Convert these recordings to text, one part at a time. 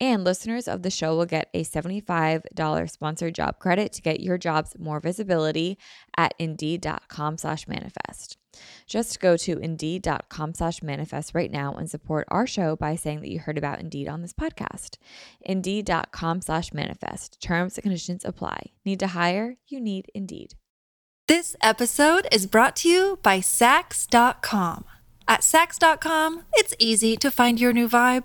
And listeners of the show will get a $75 sponsored job credit to get your jobs more visibility at indeed.com slash manifest. Just go to indeed.com slash manifest right now and support our show by saying that you heard about Indeed on this podcast. Indeed.com slash manifest. Terms and conditions apply. Need to hire? You need Indeed. This episode is brought to you by Saks.com. At Saks.com, it's easy to find your new vibe.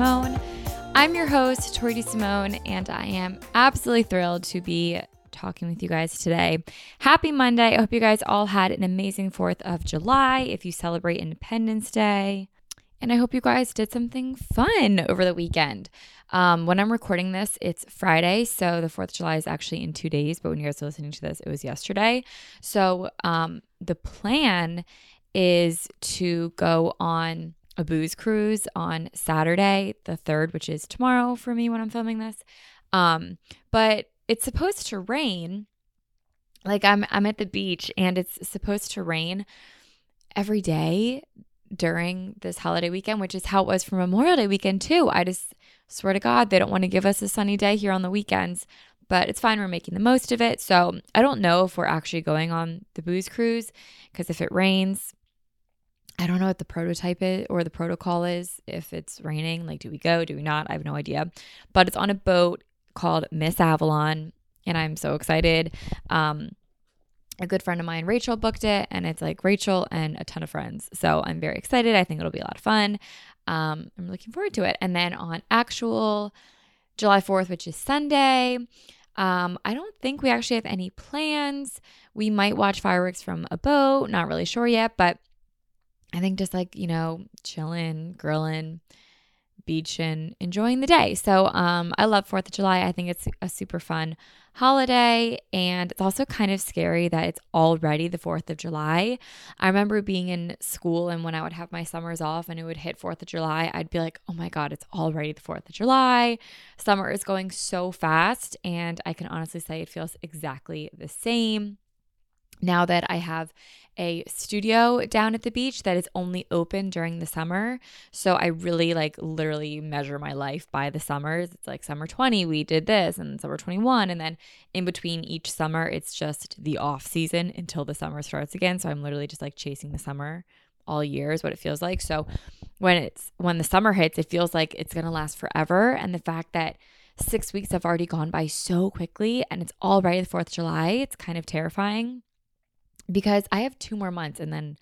Tori DeSimone. I'm your host, Tori DeSimone, and I am absolutely thrilled to be talking with you guys today. Happy Monday. I hope you guys all had an amazing 4th of July if you celebrate Independence Day. And I hope you guys did something fun over the weekend. Um, when I'm recording this, it's Friday. So the 4th of July is actually in two days. But when you guys are listening to this, it was yesterday. So um, the plan is to go on a booze cruise on Saturday, the 3rd, which is tomorrow for me when I'm filming this. Um, but it's supposed to rain. Like I'm I'm at the beach and it's supposed to rain every day during this holiday weekend, which is how it was for Memorial Day weekend too. I just swear to God, they don't want to give us a sunny day here on the weekends, but it's fine. We're making the most of it. So I don't know if we're actually going on the booze cruise because if it rains, I don't know what the prototype is or the protocol is. If it's raining, like, do we go? Do we not? I have no idea. But it's on a boat called Miss Avalon, and I'm so excited. Um, a good friend of mine, Rachel, booked it, and it's like Rachel and a ton of friends. So I'm very excited. I think it'll be a lot of fun. Um, I'm looking forward to it. And then on actual July 4th, which is Sunday, um, I don't think we actually have any plans. We might watch fireworks from a boat, not really sure yet, but I think just like, you know, chilling, grilling, beaching, enjoying the day. So um, I love 4th of July. I think it's a super fun holiday. And it's also kind of scary that it's already the 4th of July. I remember being in school and when I would have my summers off and it would hit 4th of July, I'd be like, oh my God, it's already the 4th of July. Summer is going so fast. And I can honestly say it feels exactly the same now that I have a studio down at the beach that is only open during the summer. So I really like literally measure my life by the summers. It's like summer 20, we did this, and summer 21. And then in between each summer, it's just the off season until the summer starts again. So I'm literally just like chasing the summer all year is what it feels like. So when it's when the summer hits, it feels like it's gonna last forever. And the fact that six weeks have already gone by so quickly and it's already the 4th of July, it's kind of terrifying because I have two more months and then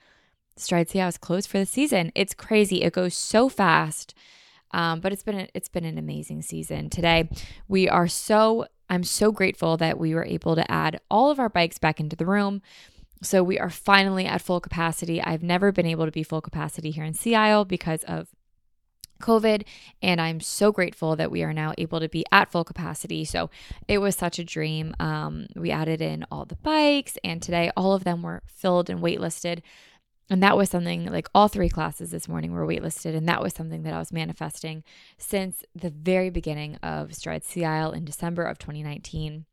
Stride CI is closed for the season. It's crazy. It goes so fast. Um, but it's been a, it's been an amazing season. Today, we are so I'm so grateful that we were able to add all of our bikes back into the room. So we are finally at full capacity. I've never been able to be full capacity here in Sea Isle because of COVID. And I'm so grateful that we are now able to be at full capacity. So it was such a dream. Um, we added in all the bikes, and today all of them were filled and waitlisted. And that was something like all three classes this morning were waitlisted. And that was something that I was manifesting since the very beginning of Stride Sea Isle in December of 2019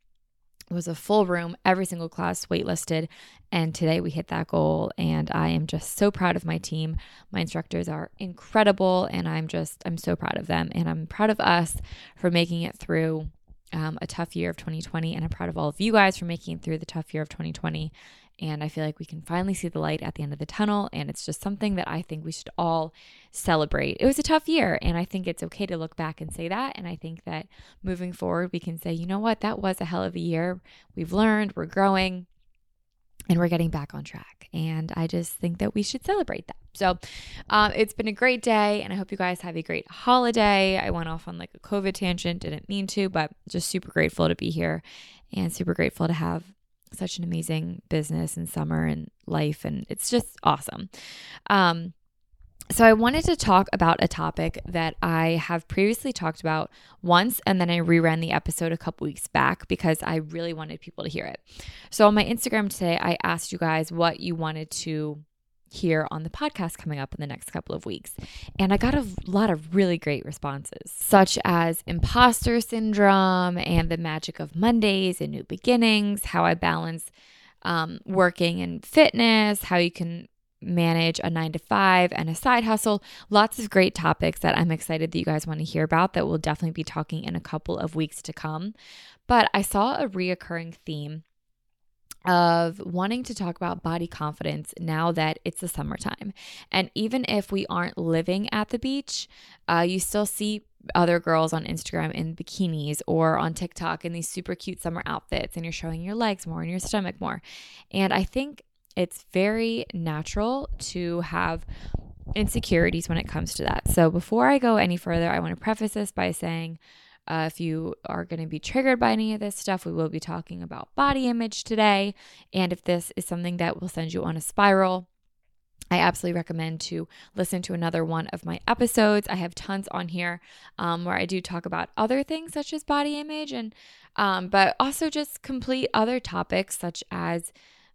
was a full room, every single class waitlisted. And today we hit that goal. And I am just so proud of my team. My instructors are incredible. And I'm just, I'm so proud of them. And I'm proud of us for making it through um, a tough year of 2020. And I'm proud of all of you guys for making it through the tough year of 2020. And I feel like we can finally see the light at the end of the tunnel. And it's just something that I think we should all celebrate. It was a tough year. And I think it's okay to look back and say that. And I think that moving forward, we can say, you know what, that was a hell of a year. We've learned, we're growing, and we're getting back on track. And I just think that we should celebrate that. So um, it's been a great day, and I hope you guys have a great holiday. I went off on like a COVID tangent, didn't mean to, but just super grateful to be here and super grateful to have such an amazing business and summer and life, and it's just awesome. Um, so, I wanted to talk about a topic that I have previously talked about once, and then I reran the episode a couple weeks back because I really wanted people to hear it. So, on my Instagram today, I asked you guys what you wanted to here on the podcast coming up in the next couple of weeks. And I got a lot of really great responses, such as imposter syndrome and the magic of Mondays and new beginnings, how I balance um, working and fitness, how you can manage a nine to five and a side hustle. Lots of great topics that I'm excited that you guys want to hear about that we'll definitely be talking in a couple of weeks to come. But I saw a reoccurring theme of wanting to talk about body confidence now that it's the summertime. And even if we aren't living at the beach, uh, you still see other girls on Instagram in bikinis or on TikTok in these super cute summer outfits, and you're showing your legs more and your stomach more. And I think it's very natural to have insecurities when it comes to that. So before I go any further, I want to preface this by saying, uh, if you are going to be triggered by any of this stuff, we will be talking about body image today. And if this is something that will send you on a spiral, I absolutely recommend to listen to another one of my episodes. I have tons on here um, where I do talk about other things such as body image and um, but also just complete other topics such as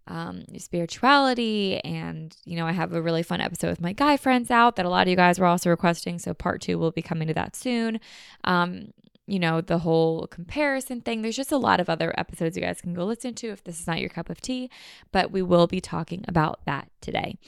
um, spirituality. And, you know, I have a really fun episode with my guy friends out that a lot of you guys were also requesting. So part two will be coming to that soon. Um, you know, the whole comparison thing. There's just a lot of other episodes you guys can go listen to if this is not your cup of tea, but we will be talking about that today.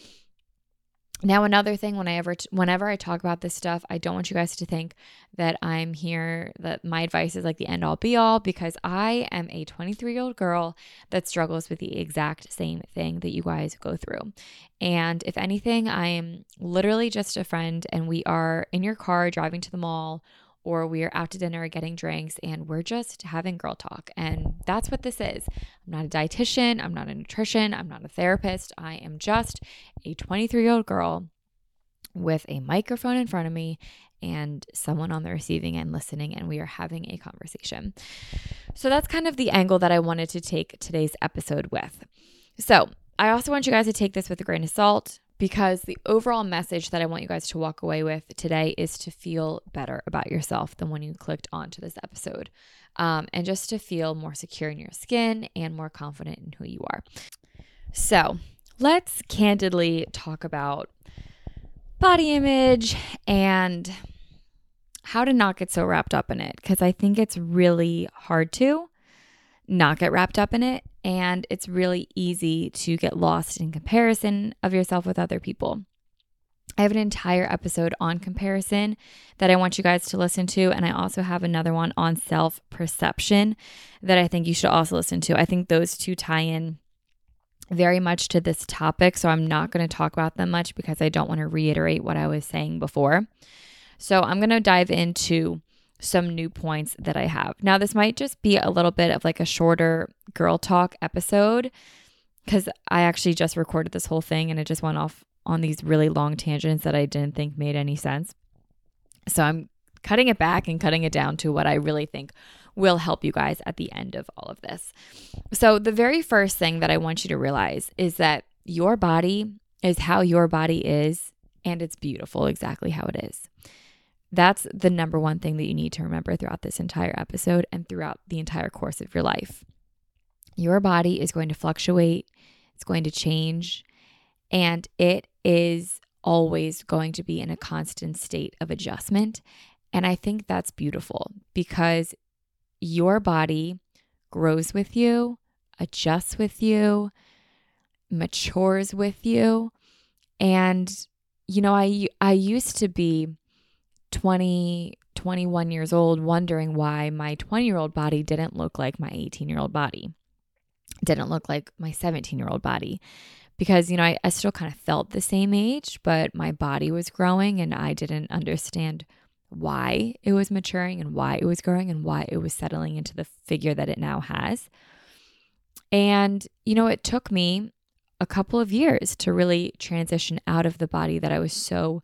Now, another thing, when I ever, whenever I talk about this stuff, I don't want you guys to think that I'm here, that my advice is like the end all be all, because I am a 23 year old girl that struggles with the exact same thing that you guys go through. And if anything, I am literally just a friend, and we are in your car driving to the mall or we are out to dinner getting drinks and we're just having girl talk. And that's what this is. I'm not a dietitian, I'm not a nutrition, I'm not a therapist. I am just a 23 year old girl with a microphone in front of me and someone on the receiving end listening, and we are having a conversation. So that's kind of the angle that I wanted to take today's episode with. So I also want you guys to take this with a grain of salt because the overall message that I want you guys to walk away with today is to feel better about yourself than when you clicked onto this episode. Um, and just to feel more secure in your skin and more confident in who you are. So, let's candidly talk about body image and how to not get so wrapped up in it because I think it's really hard to not get wrapped up in it. And it's really easy to get lost in comparison of yourself with other people. I have an entire episode on comparison that I want you guys to listen to. And I also have another one on self perception that I think you should also listen to. I think those two tie in very much to this topic. So I'm not going to talk about them much because I don't want to reiterate what I was saying before. So I'm going to dive into some new points that I have. Now, this might just be a little bit of like a shorter girl talk episode because I actually just recorded this whole thing and it just went off on these really long tangents that I didn't think made any sense. So I'm cutting it back and cutting it down to what I really think will help you guys at the end of all of this. So, the very first thing that I want you to realize is that your body is how your body is, and it's beautiful exactly how it is. That's the number one thing that you need to remember throughout this entire episode and throughout the entire course of your life. Your body is going to fluctuate, it's going to change, and it is always going to be in a constant state of adjustment. And I think that's beautiful because your body grows with you, adjusts with you, matures with you. And, you know, I, I used to be 20, 21 years old wondering why my 20 year old body didn't look like my 18 year old body, didn't look like my 17 year old body. Because, you know, I, I still kind of felt the same age, but my body was growing and I didn't understand why it was maturing and why it was growing and why it was settling into the figure that it now has. And, you know, it took me a couple of years to really transition out of the body that I was so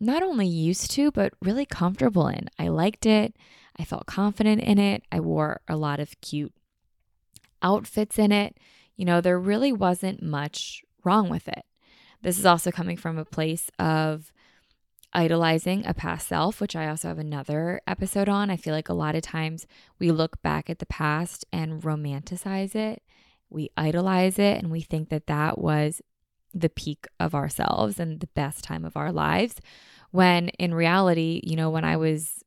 not only used to, but really comfortable in. I liked it. I felt confident in it. I wore a lot of cute outfits in it. You know, there really wasn't much wrong with it. This is also coming from a place of idolizing a past self, which I also have another episode on. I feel like a lot of times we look back at the past and romanticize it, we idolize it, and we think that that was the peak of ourselves and the best time of our lives. When in reality, you know, when I was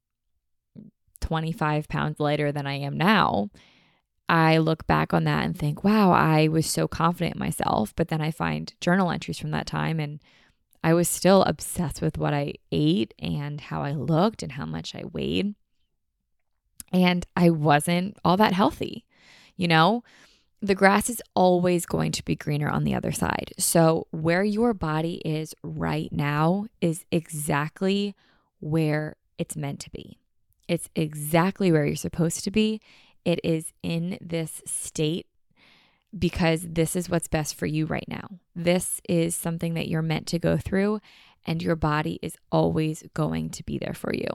25 pounds lighter than I am now, I look back on that and think, wow, I was so confident in myself. But then I find journal entries from that time and I was still obsessed with what I ate and how I looked and how much I weighed. And I wasn't all that healthy. You know, the grass is always going to be greener on the other side. So, where your body is right now is exactly where it's meant to be. It's exactly where you're supposed to be. It is in this state because this is what's best for you right now. This is something that you're meant to go through, and your body is always going to be there for you.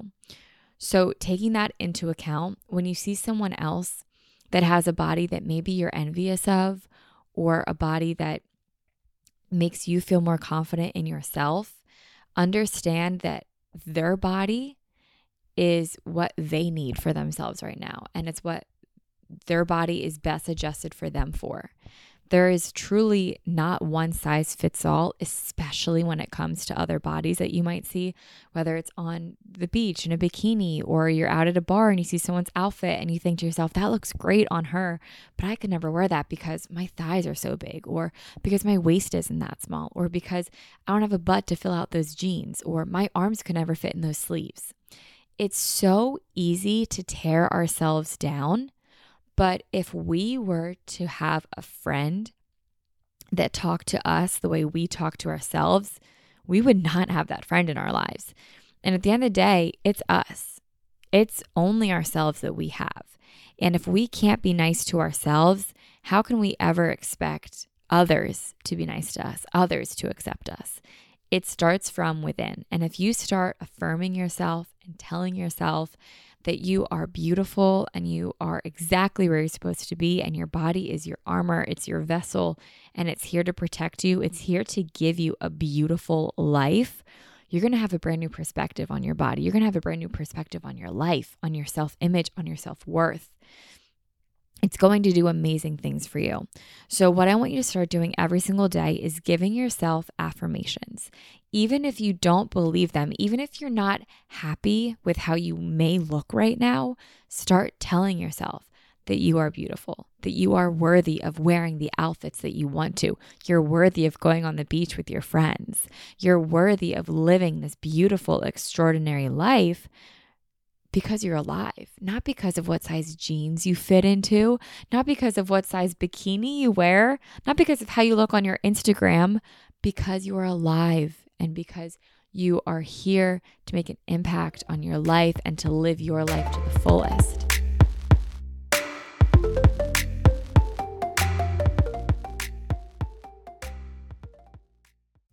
So, taking that into account, when you see someone else that has a body that maybe you're envious of, or a body that makes you feel more confident in yourself, understand that their body is what they need for themselves right now. And it's what their body is best adjusted for them for. There is truly not one size fits all, especially when it comes to other bodies that you might see, whether it's on the beach in a bikini or you're out at a bar and you see someone's outfit and you think to yourself, that looks great on her, but I could never wear that because my thighs are so big, or because my waist isn't that small, or because I don't have a butt to fill out those jeans, or my arms could never fit in those sleeves. It's so easy to tear ourselves down but if we were to have a friend that talked to us the way we talk to ourselves, we would not have that friend in our lives. And at the end of the day, it's us. It's only ourselves that we have. And if we can't be nice to ourselves, how can we ever expect others to be nice to us, others to accept us? It starts from within. And if you start affirming yourself and telling yourself that you are beautiful and you are exactly where you're supposed to be, and your body is your armor, it's your vessel, and it's here to protect you. It's here to give you a beautiful life. You're to have a brand new perspective on your body. You're to have a brand new perspective on your life, on your self image, on your self worth it's going to do amazing things for you. So, what I want you to start doing every single day is giving yourself affirmations. Even if you don't believe them, even if you're not happy with how you may look right now, start telling yourself that you are beautiful, that you are worthy of wearing the outfits that you want to. You're worthy of going on the beach with your friends. You're worthy of living this beautiful, extraordinary life because you're alive, not because of what size jeans you fit into, not because of what size bikini you wear, not because of how you look on your Instagram, because you are alive and because you are here to make an impact on your life and to live your life to the fullest.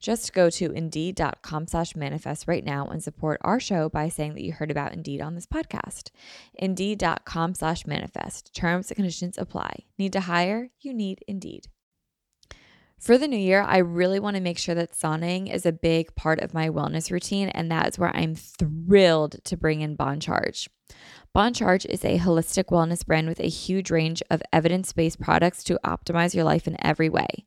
Just go to indeed.com slash manifest right now and support our show by saying that you heard about Indeed on this podcast. Indeed.com slash manifest. Terms and conditions apply. Need to hire? You need Indeed. For the new year, I really want to make sure that sauning is a big part of my wellness routine, and that is where I'm thrilled to bring in Bon Charge. Bon Charge is a holistic wellness brand with a huge range of evidence based products to optimize your life in every way.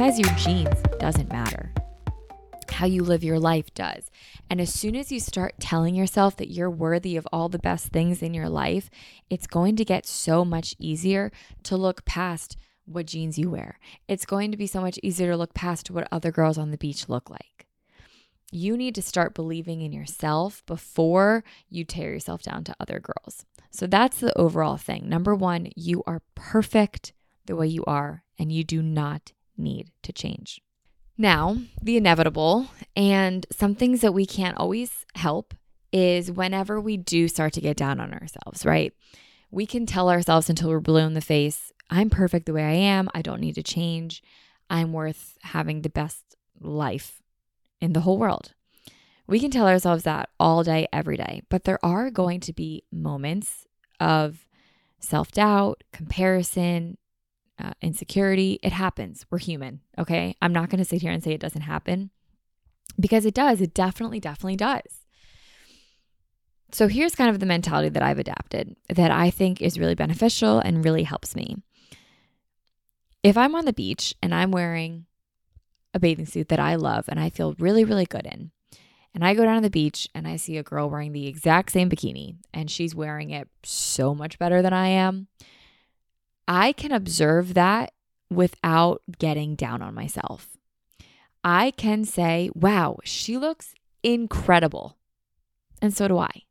Size of your jeans doesn't matter. How you live your life does. And as soon as you start telling yourself that you're worthy of all the best things in your life, it's going to get so much easier to look past what jeans you wear. It's going to be so much easier to look past what other girls on the beach look like. you need to start believing in yourself before you tear yourself down to other girls. So that's the overall thing. Number one, you are perfect the way you are, and you do not need to change. Now, the inevitable and some things that we can't always help is whenever we do start to get down on ourselves, right? We can tell ourselves until we're blue in the face, I'm perfect the way I am. I don't need to change. I'm worth having the best life in the whole world. We can tell ourselves that all day, every day, but there are going to be moments of self doubt, comparison, uh, insecurity. It happens. We're human. Okay. I'm not going to sit here and say it doesn't happen because it does. It definitely, definitely does. So here's kind of the mentality that I've adapted that I think is really beneficial and really helps me. If I'm on the beach and I'm wearing a bathing suit that I love and I feel really, really good in, and I go down to the beach and I see a girl wearing the exact same bikini and she's wearing it so much better than I am, I can observe that without getting down on myself. I can say, wow, she looks incredible. And so do I.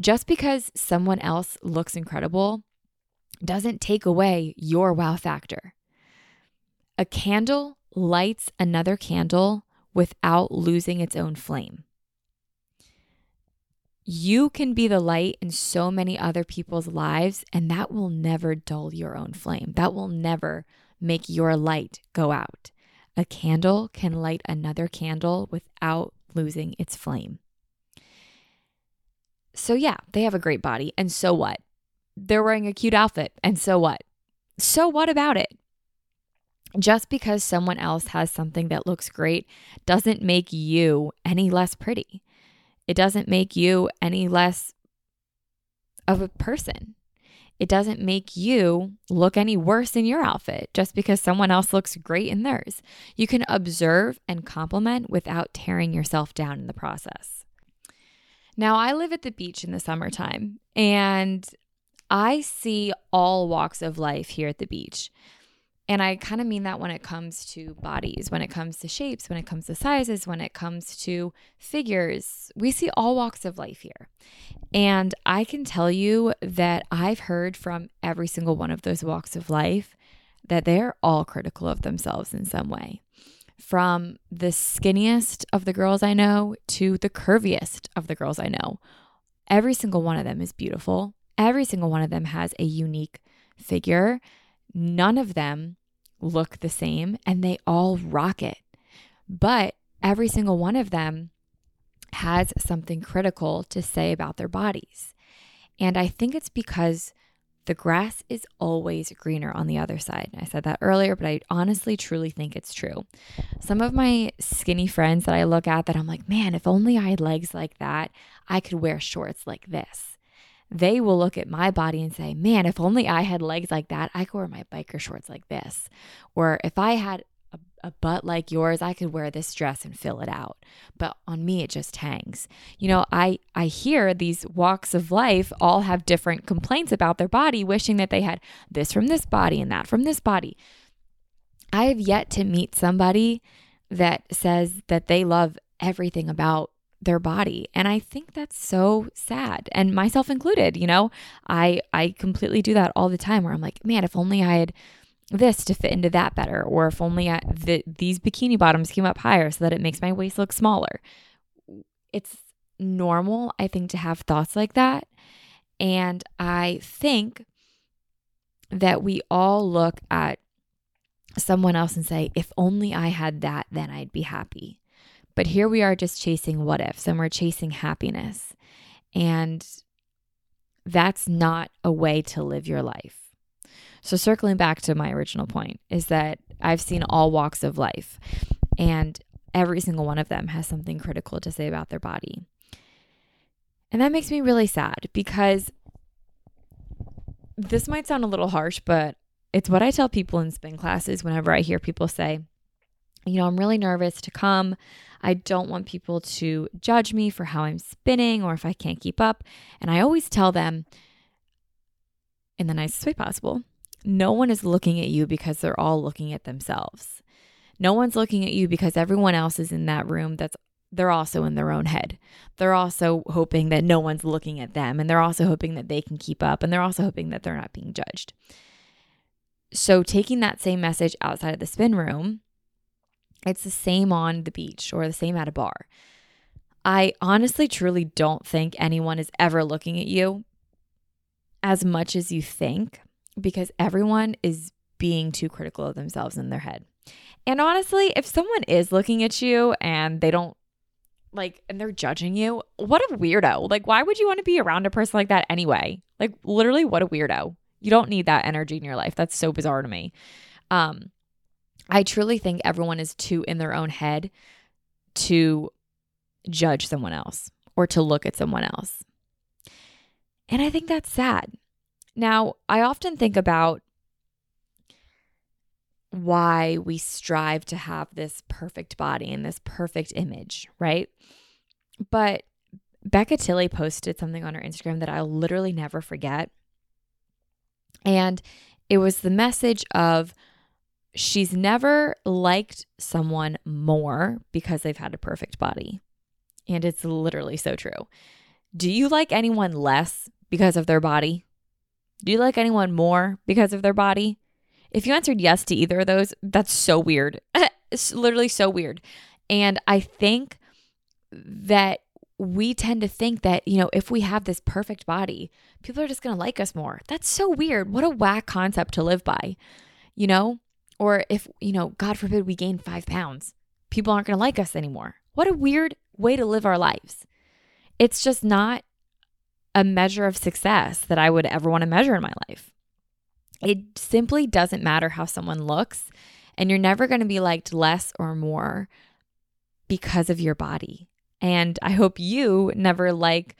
Just because someone else looks incredible doesn't take away your wow factor. A candle lights another candle without losing its own flame. You can be the light in so many other people's lives, and that will never dull your own flame. That will never make your light go out. A candle can light another candle without losing its flame. So, yeah, they have a great body, and so what? They're wearing a cute outfit, and so what? So, what about it? Just because someone else has something that looks great doesn't make you any less pretty it doesn't make you any less of a person. It doesn't make you look any worse in your outfit just because someone else looks great in theirs. You can observe and compliment without tearing yourself down in the process. Now, I live at the beach in the summertime and I see all walks of life here at the beach. And I kind of mean that when it comes to bodies, when it comes to shapes, when it comes to sizes, when it comes to figures. We see all walks of life here. And I can tell you that I've heard from every single one of those walks of life that they're all critical of themselves in some way. From the skinniest of the girls I know to the curviest of the girls I know, every single one of them is beautiful. Every single one of them has a unique figure. None of them look the same and they all rock it. But every single one of them has something critical to say about their bodies. And I think it's because the grass is always greener on the other side. I said that earlier, but I honestly truly think it's true. Some of my skinny friends that I look at that I'm like, man, if only I had legs like that, I could wear shorts like this they will look at my body and say, man, if only I had legs like that, I could wear my biker shorts like this. Or if I had a, a, butt like yours, I could wear this dress and fill it out. But on me, it just hangs. You know, I, I hear these walks of life all have different complaints about their body, wishing that they had this from this body and that from this body. I have yet to meet somebody that says that they love everything about their body. And i think that's so sad and myself included you know? I i completely do that all the time where i'm like man if only i had this to fit into that better or if only I, the, these bikini bottoms came up higher so that it makes my waist look smaller. It's normal i think to have thoughts like that. And i think that we all look at someone else and say if only i had that then i'd be happy but here we are just chasing what ifs and we're chasing happiness. And that's not a way to live your life. So, circling back to my original point, is that I've seen all walks of life, and every single one of them has something critical to say about their body. And that makes me really sad because this might sound a little harsh, but it's what I tell people in spin classes whenever I hear people say, you know, I'm really nervous to come. I don't want people to judge me for how I'm spinning or if I can't keep up. And I always tell them in the nicest way possible no one is looking at you because they're all looking at themselves. No one's looking at you because everyone else is in that room that's they're also in their own head. They're also hoping that no one's looking at them and they're also hoping that they can keep up and they're also hoping that they're not being judged. So, taking that same message outside of the spin room, it's the same on the beach or the same at a bar. I honestly, truly don't think anyone is ever looking at you as much as you think because everyone is being too critical of themselves in their head. And honestly, if someone is looking at you and they don't like and they're judging you, what a weirdo. Like why would you want to be around a person like that anyway? Like literally what a weirdo. You don't need that energy in your life. That's so bizarre to me. Um I truly think everyone is too in their own head to judge someone else or to look at someone else. And I think that's sad. Now, I often think about why we strive to have this perfect body and this perfect image, right? But Becca Tilley posted something on her Instagram that I'll literally never forget. And it was the message of she's never liked someone more because they've had a perfect body. And it's literally so true. Do you like anyone less because of their body? Do you like anyone more because of their body? If you answered yes to either of those, that's so weird. it's literally so weird. And I think that we tend to think that, you know, if we have this perfect body, people are just going to like us more. That's so weird. What a whack concept to live by, you know? Or if, you know, God forbid we gain five pounds, people aren't going to like us anymore. What a weird way to live our lives. It's just not a measure of success that I would ever want to measure in my life. It simply doesn't matter how someone looks, and you're never going to be liked less or more because of your body. And I hope you never like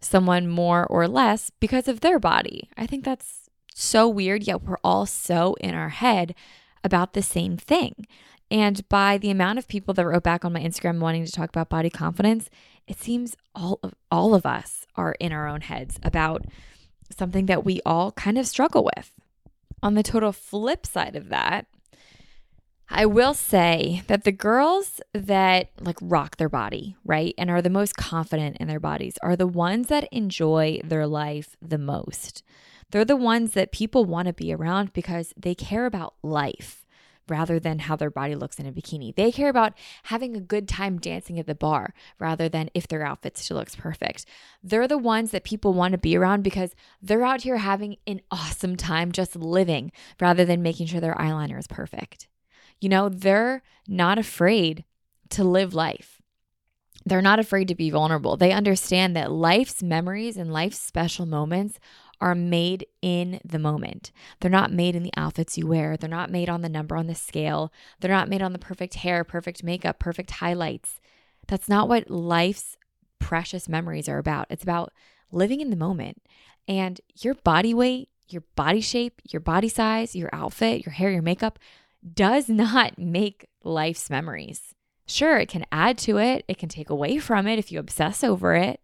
someone more or less because of their body. I think that's so weird, yet we're all so in our head about the same thing. And by the amount of people that wrote back on my Instagram wanting to talk about body confidence, it seems all of, all of us are in our own heads about something that we all kind of struggle with. On the total flip side of that, I will say that the girls that like rock their body, right, and are the most confident in their bodies are the ones that enjoy their life the most. They're the ones that people want to be around because they care about life rather than how their body looks in a bikini. They care about having a good time dancing at the bar rather than if their outfit still looks perfect. They're the ones that people want to be around because they're out here having an awesome time just living rather than making sure their eyeliner is perfect. You know, they're not afraid to live life. They're not afraid to be vulnerable. They understand that life's memories and life's special moments are made in the moment. They're not made in the outfits you wear. They're not made on the number on the scale. They're not made on the perfect hair, perfect makeup, perfect highlights. That's not what life's precious memories are about. It's about living in the moment. And your body weight, your body shape, your body size, your outfit, your hair, your makeup does not make life's memories. Sure, it can add to it, it can take away from it if you obsess over it.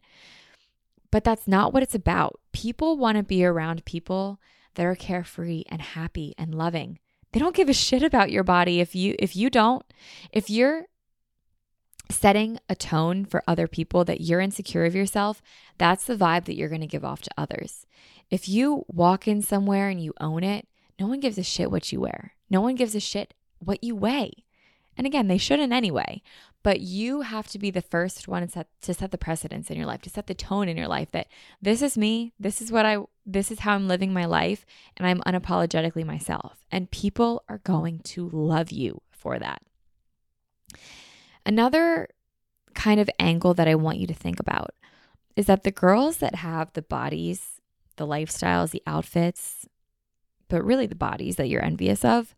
But that's not what it's about. People want to be around people that are carefree and happy and loving. They don't give a shit about your body if you if you don't. If you're setting a tone for other people that you're insecure of yourself, that's the vibe that you're going to give off to others. If you walk in somewhere and you own it, no one gives a shit what you wear. No one gives a shit what you weigh. And again, they shouldn't anyway. But you have to be the first one to set, to set the precedence in your life, to set the tone in your life that this is me, this is what I, this is how I'm living my life, and I'm unapologetically myself. And people are going to love you for that. Another kind of angle that I want you to think about is that the girls that have the bodies, the lifestyles, the outfits, but really the bodies that you're envious of,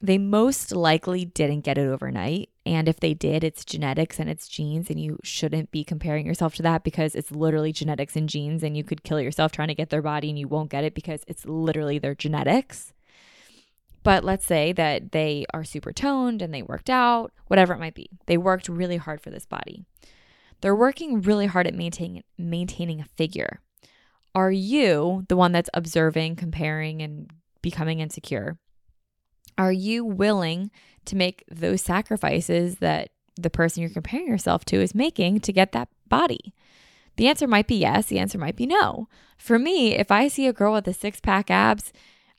they most likely didn't get it overnight. And if they did, it's genetics and it's genes, and you shouldn't be comparing yourself to that because it's literally genetics and genes, and you could kill yourself trying to get their body and you won't get it because it's literally their genetics. But let's say that they are super toned and they worked out, whatever it might be. They worked really hard for this body. They're working really hard at maintaining maintaining a figure. Are you the one that's observing, comparing, and becoming insecure? Are you willing to make those sacrifices that the person you're comparing yourself to is making to get that body? The answer might be yes, the answer might be no. For me, if I see a girl with a six pack abs,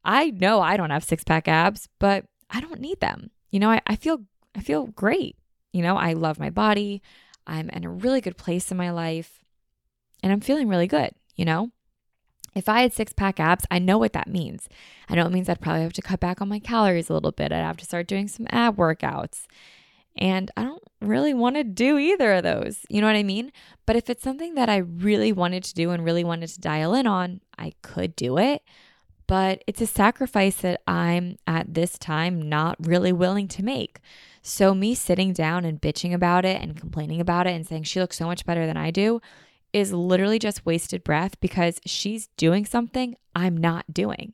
I know I don't have six pack abs, but I don't need them. You know, I, I feel I feel great. You know, I love my body. I'm in a really good place in my life and I'm feeling really good, you know? If I had six pack abs, I know what that means. I know it means I'd probably have to cut back on my calories a little bit. I'd have to start doing some ab workouts. And I don't really want to do either of those. You know what I mean? But if it's something that I really wanted to do and really wanted to dial in on, I could do it. But it's a sacrifice that I'm at this time not really willing to make. So, me sitting down and bitching about it and complaining about it and saying she looks so much better than I do is literally just wasted breath because she's doing something I'm not doing.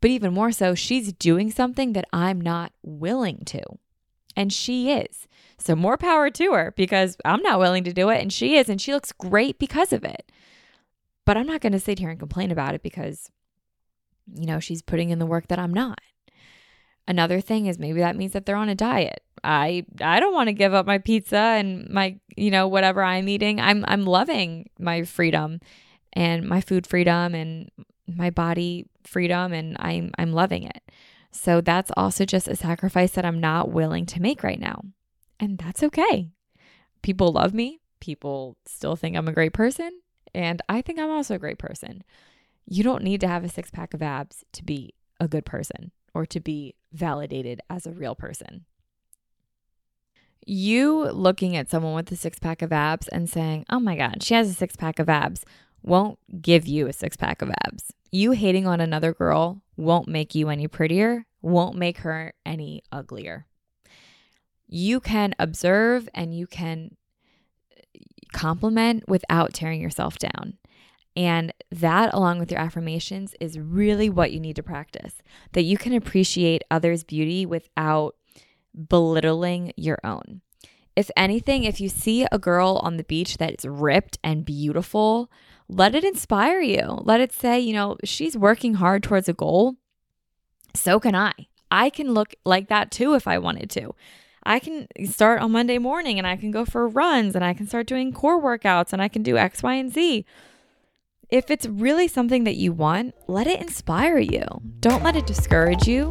But even more so, she's doing something that I'm not willing to. And she is. So more power to her because I'm not willing to do it and she is. And she looks great because of it. But I'm not going to sit here and complain about it because, you know, she's putting in the work that I'm not. Another thing is maybe that means that they're on a diet. I I don't want to give up my pizza and my you know whatever I'm eating. I'm I'm loving my freedom and my food freedom and my body freedom and I'm I'm loving it. So that's also just a sacrifice that I'm not willing to make right now. And that's okay. People love me. People still think I'm a great person, and I think I'm also a great person. You don't need to have a six pack of abs to be a good person or to be validated as a real person. You looking at someone with a six pack of abs and saying, oh my God, she has a six pack of abs, won't give you a six pack of abs. You hating on another girl won't make you any prettier, won't make her any uglier. You can observe and you can uh, compliment without tearing yourself down. And that, along with your affirmations, is really what you need to practice. That you can appreciate others' beauty without belittling your own. If anything, if you see a girl on the beach that is ripped and beautiful, let it inspire you. Let it say, you know, she's working hard towards a goal. So can I. I can look like that too if I wanted to. I can start on Monday morning and I can go for runs and I can start doing core workouts and I can do X, Y, and Z. If it's really something that you want, let it inspire you. Don't let it discourage you.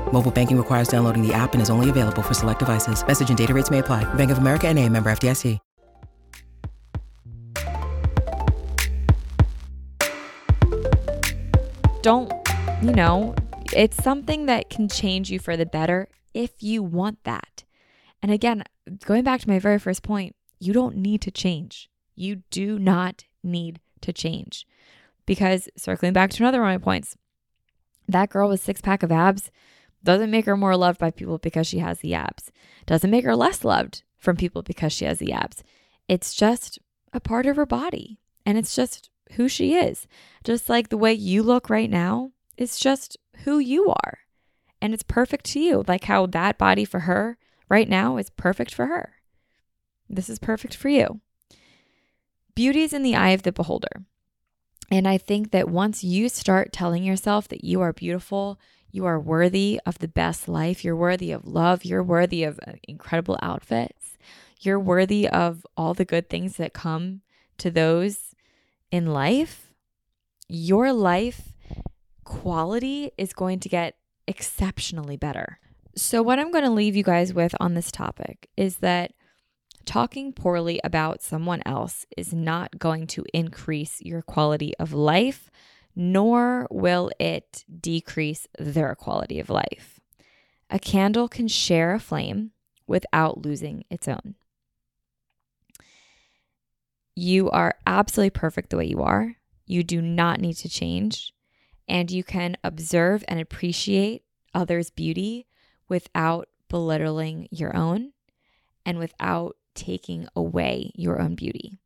Mobile banking requires downloading the app and is only available for select devices. Message and data rates may apply. Bank of America and a member FDIC. Don't, you know, it's something that can change you for the better if you want that. And again, going back to my very first point, you don't need to change. You do not need to change. Because circling back to another one of my points, that girl with six pack of abs doesn't make her more loved by people because she has the abs. Doesn't make her less loved from people because she has the abs. It's just a part of her body and it's just who she is. Just like the way you look right now, it's just who you are. And it's perfect to you, like how that body for her right now is perfect for her. This is perfect for you. Beauty is in the eye of the beholder. And I think that once you start telling yourself that you are beautiful, you are worthy of the best life, you're worthy of love, you're worthy of uh, incredible outfits, you're worthy of all the good things that come to those in life, your life quality is going to get exceptionally better. So, what I'm going to leave you guys with on this topic is that talking poorly about someone else is not going to increase your quality of life, nor will it decrease their quality of life. A candle can share a flame without losing its own. You are absolutely perfect the way you are. You do not need to change. And you can observe and appreciate others' beauty without belittling your own and without taking away your own beauty.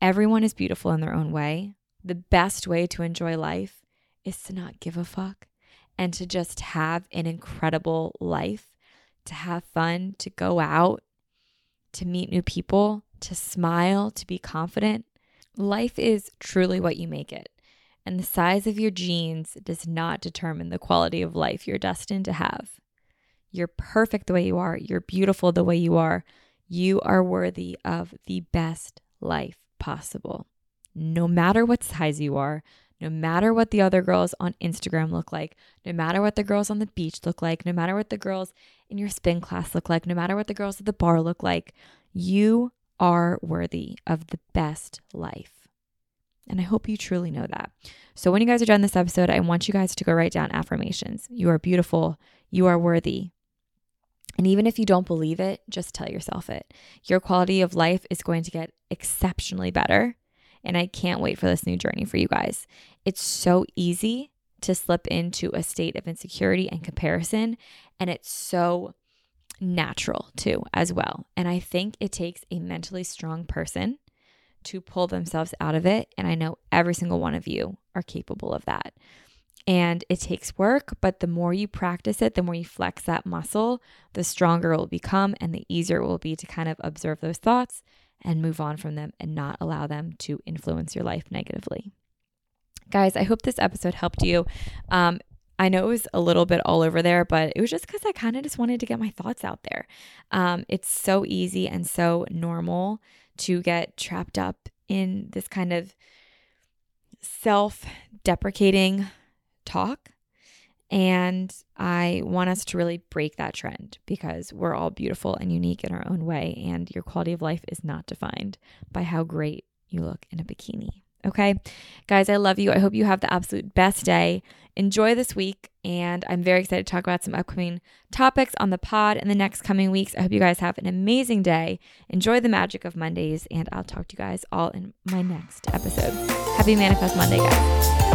Everyone is beautiful in their own way. The best way to enjoy life is to not give a fuck and to just have an incredible life, to have fun, to go out, to meet new people, to smile, to be confident. Life is truly what you make it. And the size of your jeans does not determine the quality of life you're destined to have. You're perfect the way you are. You're beautiful the way you are. You are worthy of the best life possible. No matter what size you are, no matter what the other girls on Instagram look like, no matter what the girls on the beach look like, no matter what the girls in your spin class look like, no matter what the girls at the bar look like, you are worthy of the best life. And I hope you truly know that. So, when you guys are done this episode, I want you guys to go write down affirmations. You are beautiful. You are worthy. And even if you don't believe it, just tell yourself it. Your quality of life is going to get exceptionally better. And I can't wait for this new journey for you guys. It's so easy to slip into a state of insecurity and comparison. And it's so natural too, as well. And I think it takes a mentally strong person to pull themselves out of it. And I know every single one of you are capable of that. And it takes work, but the more you practice it, the more you flex that muscle, the stronger it will become and the easier it will be to kind of observe those thoughts and move on from them and not allow them to influence your life negatively. Guys, I hope this episode helped you. Um, I know it was a little bit all over there, but it was just because I kind of just wanted to get my thoughts out there. Um, it's so easy and so normal to get trapped up in this kind of self deprecating talk. And I want us to really break that trend because we're all beautiful and unique in our own way. And your quality of life is not defined by how great you look in a bikini. Okay. Guys, I love you. I hope you have the absolute best day. Enjoy this week. And I'm very excited to talk about some upcoming topics on the pod in the next coming weeks. I hope you guys have an amazing day. Enjoy the magic of Mondays. And I'll talk to you guys all in my next episode. Happy Manifest Monday, guys.